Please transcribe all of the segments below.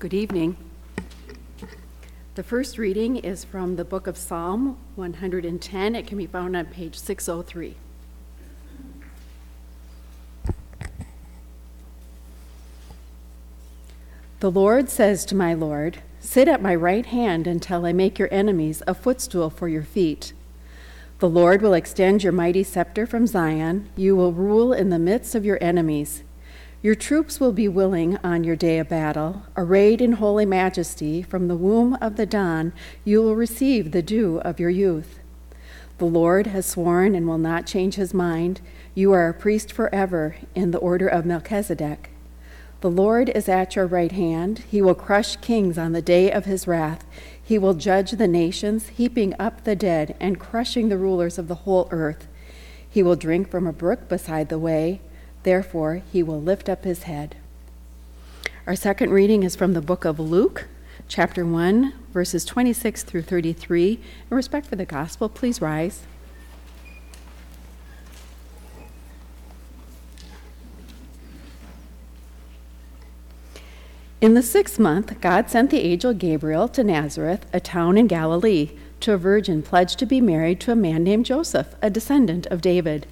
Good evening. The first reading is from the book of Psalm 110. It can be found on page 603. The Lord says to my Lord, Sit at my right hand until I make your enemies a footstool for your feet. The Lord will extend your mighty scepter from Zion. You will rule in the midst of your enemies. Your troops will be willing on your day of battle. Arrayed in holy majesty, from the womb of the dawn, you will receive the dew of your youth. The Lord has sworn and will not change his mind. You are a priest forever in the order of Melchizedek. The Lord is at your right hand. He will crush kings on the day of his wrath. He will judge the nations, heaping up the dead and crushing the rulers of the whole earth. He will drink from a brook beside the way. Therefore, he will lift up his head. Our second reading is from the book of Luke, chapter 1, verses 26 through 33. In respect for the gospel, please rise. In the sixth month, God sent the angel Gabriel to Nazareth, a town in Galilee, to a virgin pledged to be married to a man named Joseph, a descendant of David.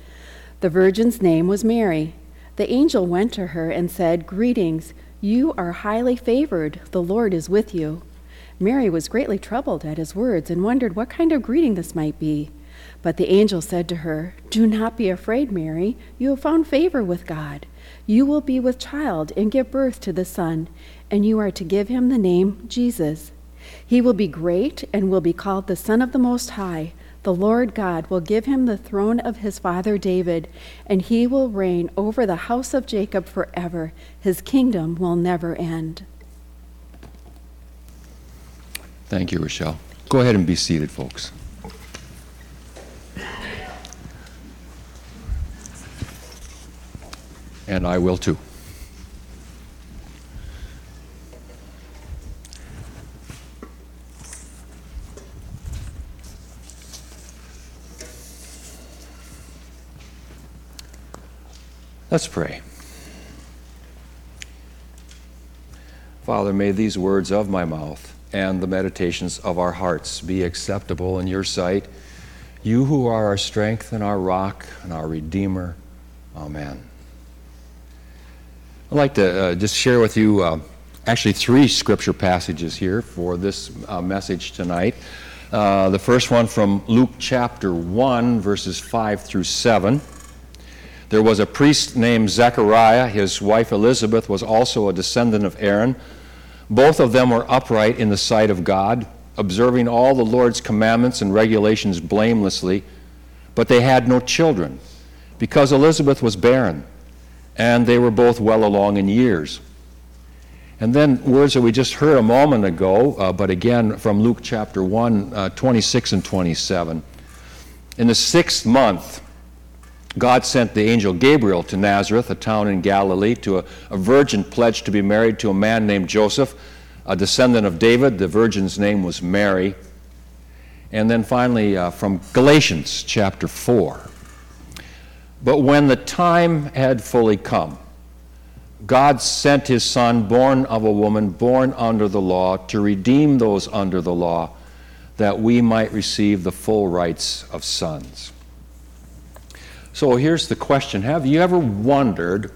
The virgin's name was Mary. The angel went to her and said, Greetings, you are highly favored, the Lord is with you. Mary was greatly troubled at his words and wondered what kind of greeting this might be. But the angel said to her, Do not be afraid, Mary. You have found favor with God. You will be with child and give birth to the Son, and you are to give him the name Jesus. He will be great and will be called the Son of the Most High. The Lord God will give him the throne of his father David, and he will reign over the house of Jacob forever. His kingdom will never end. Thank you, Rochelle. Go ahead and be seated, folks. And I will too. Let's pray. Father, may these words of my mouth and the meditations of our hearts be acceptable in your sight. You who are our strength and our rock and our Redeemer. Amen. I'd like to uh, just share with you uh, actually three scripture passages here for this uh, message tonight. Uh, the first one from Luke chapter 1, verses 5 through 7. There was a priest named Zechariah. His wife Elizabeth was also a descendant of Aaron. Both of them were upright in the sight of God, observing all the Lord's commandments and regulations blamelessly, but they had no children, because Elizabeth was barren, and they were both well along in years. And then words that we just heard a moment ago, uh, but again from Luke chapter 1, uh, 26 and 27. In the sixth month, God sent the angel Gabriel to Nazareth, a town in Galilee, to a, a, virgin pledged to be married to a man named Joseph, a descendant of David. The virgin's name was Mary. And then finally, uh, from Galatians chapter 4. But when the time had fully come, God sent his Son, born of a woman, born under the law, to redeem those under the law, that we might receive the full rights of sons. So here's the question Have you ever wondered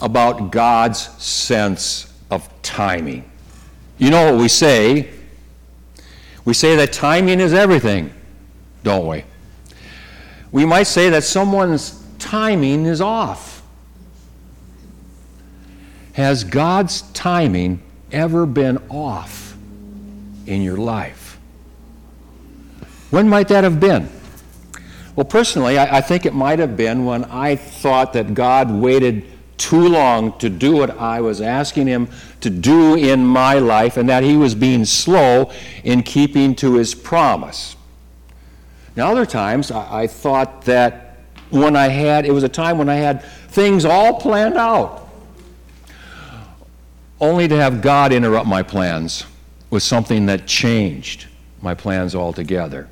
about God's sense of timing? You know what we say? We say that timing is everything, don't we? We might say that someone's timing is off. Has God's timing ever been off in your life? When might that have been? Well, personally, I, I think it might have been when I thought that God waited too long to do what I was asking him to do in my life and that he was being slow in keeping to his promise. Now, other times, I, I thought that when I had, it was a time when I had things all planned out, only to have God interrupt my plans with something that changed my plans altogether.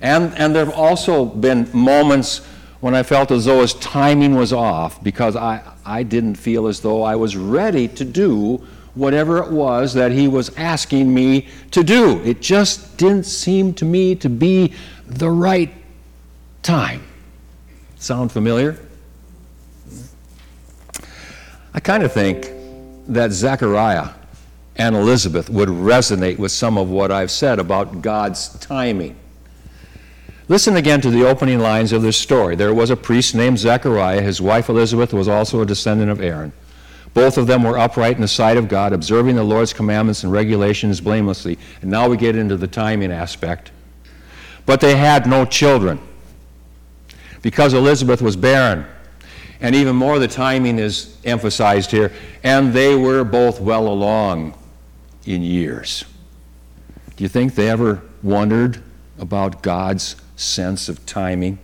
And, and there have also been moments when I felt as though his timing was off because I, I didn't feel as though I was ready to do whatever it was that he was asking me to do. It just didn't seem to me to be the right time. Sound familiar? I kind of think that Zechariah and Elizabeth would resonate with some of what I've said about God's timing. Listen again to the opening lines of this story. There was a priest named Zechariah. His wife Elizabeth was also a descendant of Aaron. Both of them were upright in the sight of God, observing the Lord's commandments and regulations blamelessly. And now we get into the timing aspect. But they had no children because Elizabeth was barren. And even more, the timing is emphasized here. And they were both well along in years. Do you think they ever wondered about God's sense of timing?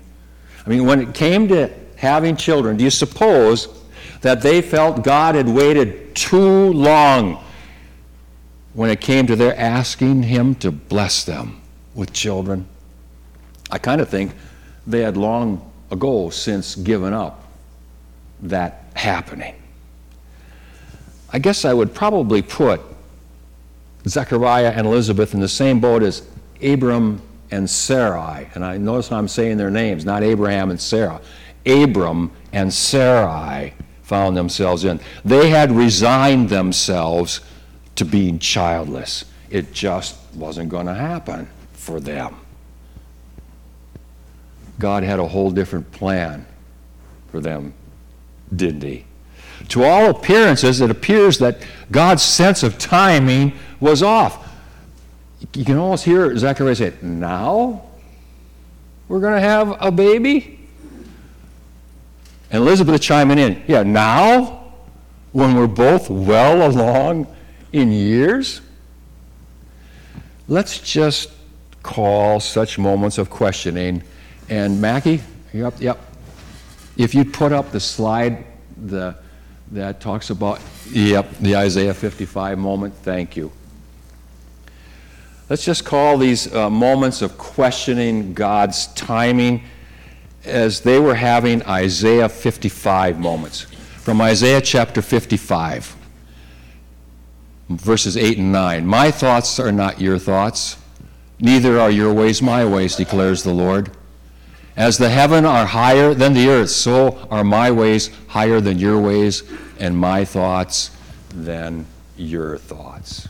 I mean, when it came to having children, do you suppose that they felt God had waited too long when it came to their asking Him to bless them with children? I kind of think they had long ago since given up that happening. I guess I would probably put Zechariah and Elizabeth in the same boat as Abram and Sarai. And I notice I'm saying their names, not Abraham and Sarah. Abram and Sarai found themselves in. They had resigned themselves to being childless. It just wasn't going to happen for them. God had a whole different plan for them, didn't He? To all appearances, it appears that God's sense of timing was off. You can almost hear Zechariah say, Now we're going to have a baby? And Elizabeth chiming in, Yeah, now? When we're both well along in years? Let's just call such moments of questioning. And Mackie, you up? Yep. If you put up the slide the, that talks about, yep, the Isaiah 55 moment, thank you. Let's just call these uh, moments of questioning God's timing as they were having Isaiah 55 moments. From Isaiah chapter 55, verses 8 and 9. My thoughts are not your thoughts, neither are your ways my ways, declares the Lord. As the heaven are higher than the earth, so are my ways higher than your ways, and my thoughts than your thoughts.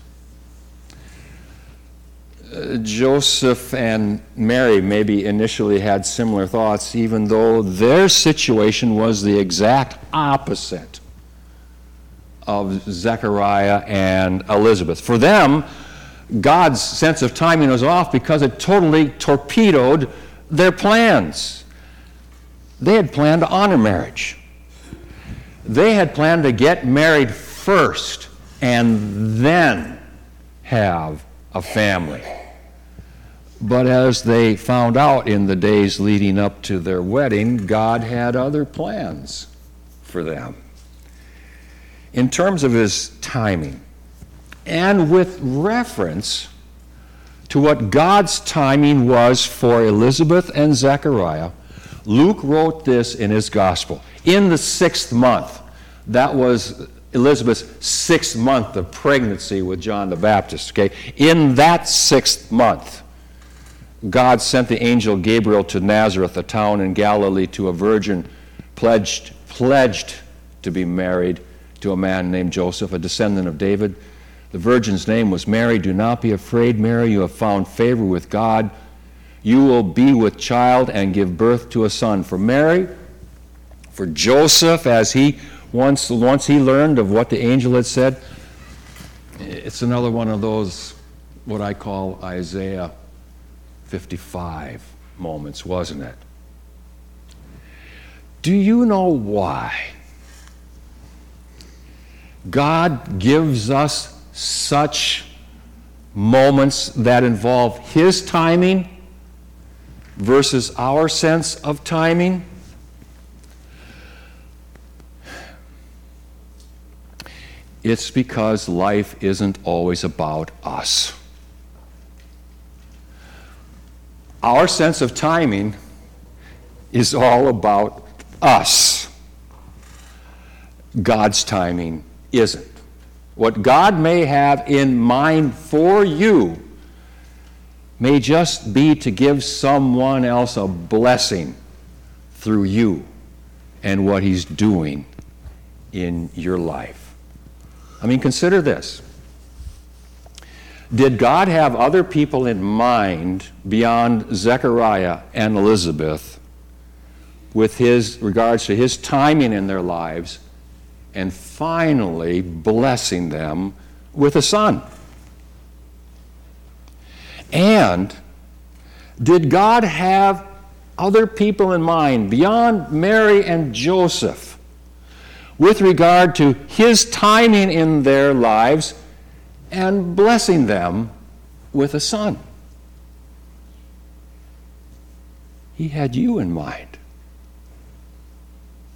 Joseph and Mary maybe initially had similar thoughts, even though their situation was the exact opposite of Zechariah and Elizabeth. For them, God's sense of timing was off because it totally torpedoed their plans. They had planned to honor marriage. They had planned to get married first and then have a family. But as they found out in the days leading up to their wedding, God had other plans for them. In terms of his timing, and with reference to what God's timing was for Elizabeth and Zechariah, Luke wrote this in his gospel. In the sixth month, that was Elizabeth's sixth month of pregnancy with John the Baptist. Okay, in that sixth month, God sent the angel Gabriel to Nazareth, a town in Galilee, to a virgin pledged pledged to be married to a man named Joseph, a descendant of David. The virgin's name was Mary. Do not be afraid, Mary. You have found favor with God. You will be with child and give birth to a son. For Mary, for Joseph, as he once, once he learned of what the angel had said, it's another one of those, what I call Isaiah 55 moments, wasn't it? Do you know why God gives us such moments that involve His timing versus our sense of timing? It's because life isn't always about us. Our sense of timing is all about us. God's timing isn't. what God may have in mind for you, may just be to give someone else a blessing through you and what He's doing in your life. I mean, consider this. Did God have other people in mind beyond Zechariah and Elizabeth with his regards to his timing in their lives and finally blessing them with a son? And did God have other people in mind beyond Mary and Joseph with regard to his timing in their lives and blessing them with a son? He had you in mind,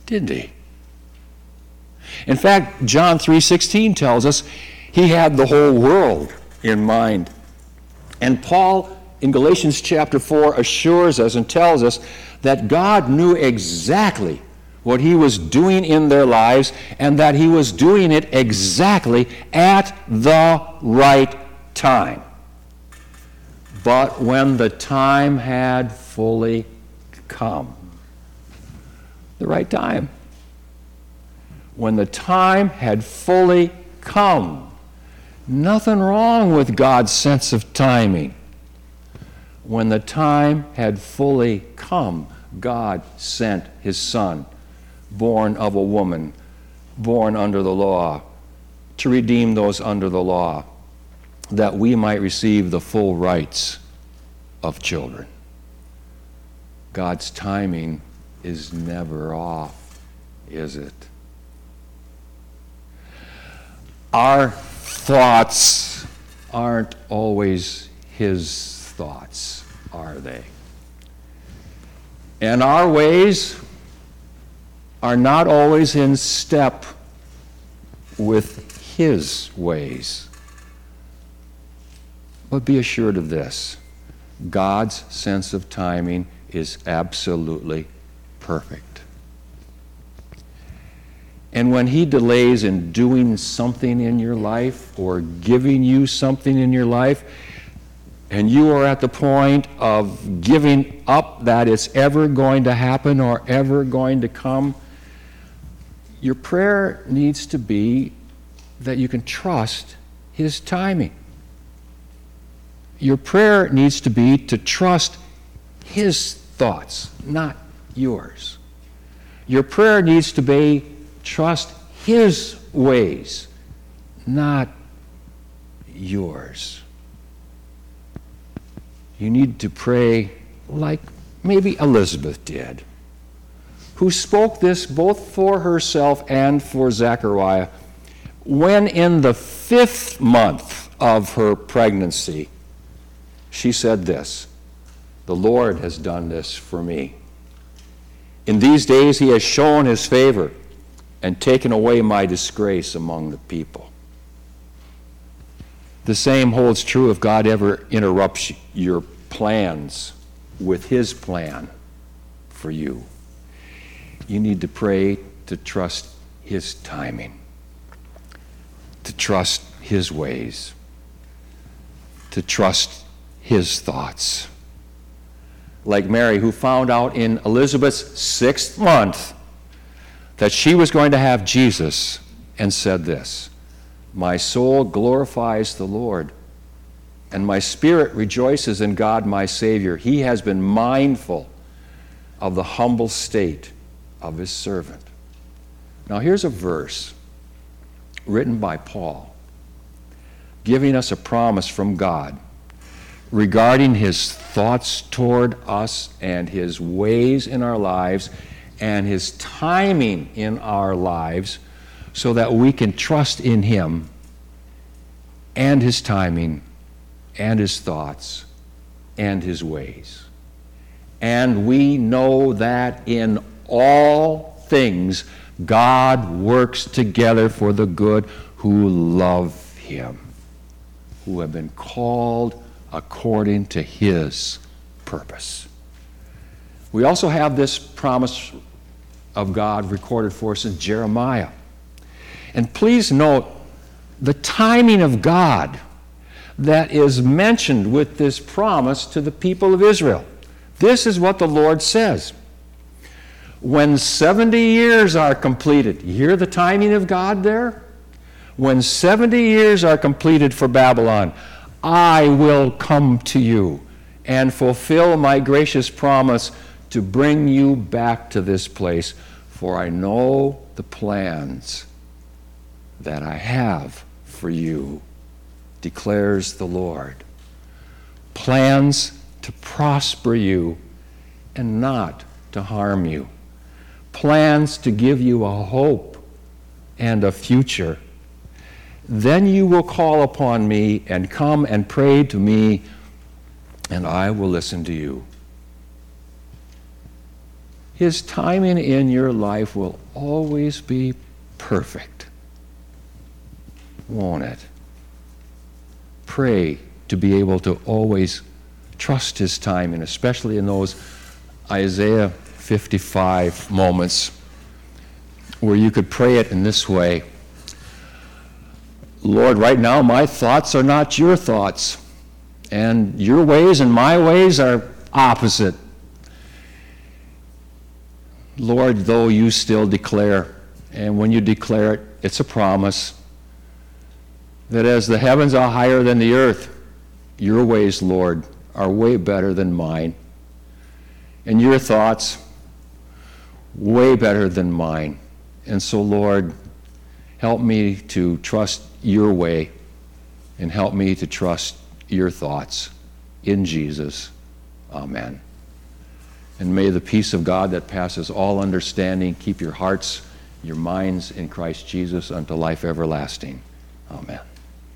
didn't he? In fact, John 3:16 tells us he had the whole world in mind. And Paul in Galatians chapter 4 assures us and tells us that God knew exactly what he was doing in their lives and that he was doing it exactly at the right time. But when the time had fully come, the right time, when the time had fully come, nothing wrong with God's sense of timing when the time had fully come, God sent his Son, born of a woman, born under the law, to redeem those under the law, that we might receive the full rights of children. God's timing is never off, is it? Our thoughts aren't always His thoughts, are they? And our ways are not always in step with His ways. But be assured of this God's sense of timing is absolutely perfect. And when He delays in doing something in your life or giving you something in your life, and you are at the point of giving up that it's ever going to happen or ever going to come, your prayer needs to be that you can trust His timing. Your prayer needs to be to trust His thoughts, not yours. Your prayer needs to be trust His ways, not yours you need to pray like maybe Elizabeth did, who spoke this both for herself and for Zechariah when in the fifth month of her pregnancy, she said this The Lord has done this for me. In these days, He has shown His favor and taken away my disgrace among the people. The same holds true if God ever interrupts your plans with His plan for you. You need to pray to trust His timing, to trust His ways, to trust His thoughts. Like Mary, who found out in Elizabeth's sixth month that she was going to have Jesus and said this My soul glorifies the Lord and my spirit rejoices in God my Savior. He has been mindful of the humble state of his servant. Now, here's a verse written by Paul giving us a promise from God regarding his thoughts toward us and his ways in our lives and his timing in our lives so that we can trust in him and his timing and his thoughts and his ways. And we know that in all things God works together for the good who love him, who have been called according to his purpose. We also have this promise of God recorded for us in Jeremiah. And please note the timing of God that is mentioned with this promise to the people of Israel. This is what the Lord says. When 70 years are completed, you hear the timing of God there? When 70 years are completed for Babylon, I will come to you and fulfill my gracious promise to bring you back to this place, for I know the plans that I have for you, declares the Lord. Plans to prosper you and not to harm you. Plans to give you a hope and a future. Then you will call upon me and come and pray to me, and I will listen to you. His timing in your life will always be perfect, won't it? Pray to be able to always trust His timing, especially in those Isaiah 55 moments where you could pray it in this way Lord, right now my thoughts are not your thoughts, and your ways and my ways are opposite. Lord, though you still declare, and when you declare it, it's a promise that as the heavens are higher than the earth, your ways, Lord, are way better than mine, and your thoughts way better than mine. And so, Lord, help me to trust your way and help me to trust your thoughts in Jesus. Amen. And may the peace of God that passes all understanding keep your hearts, your minds in Christ Jesus unto life everlasting. Amen.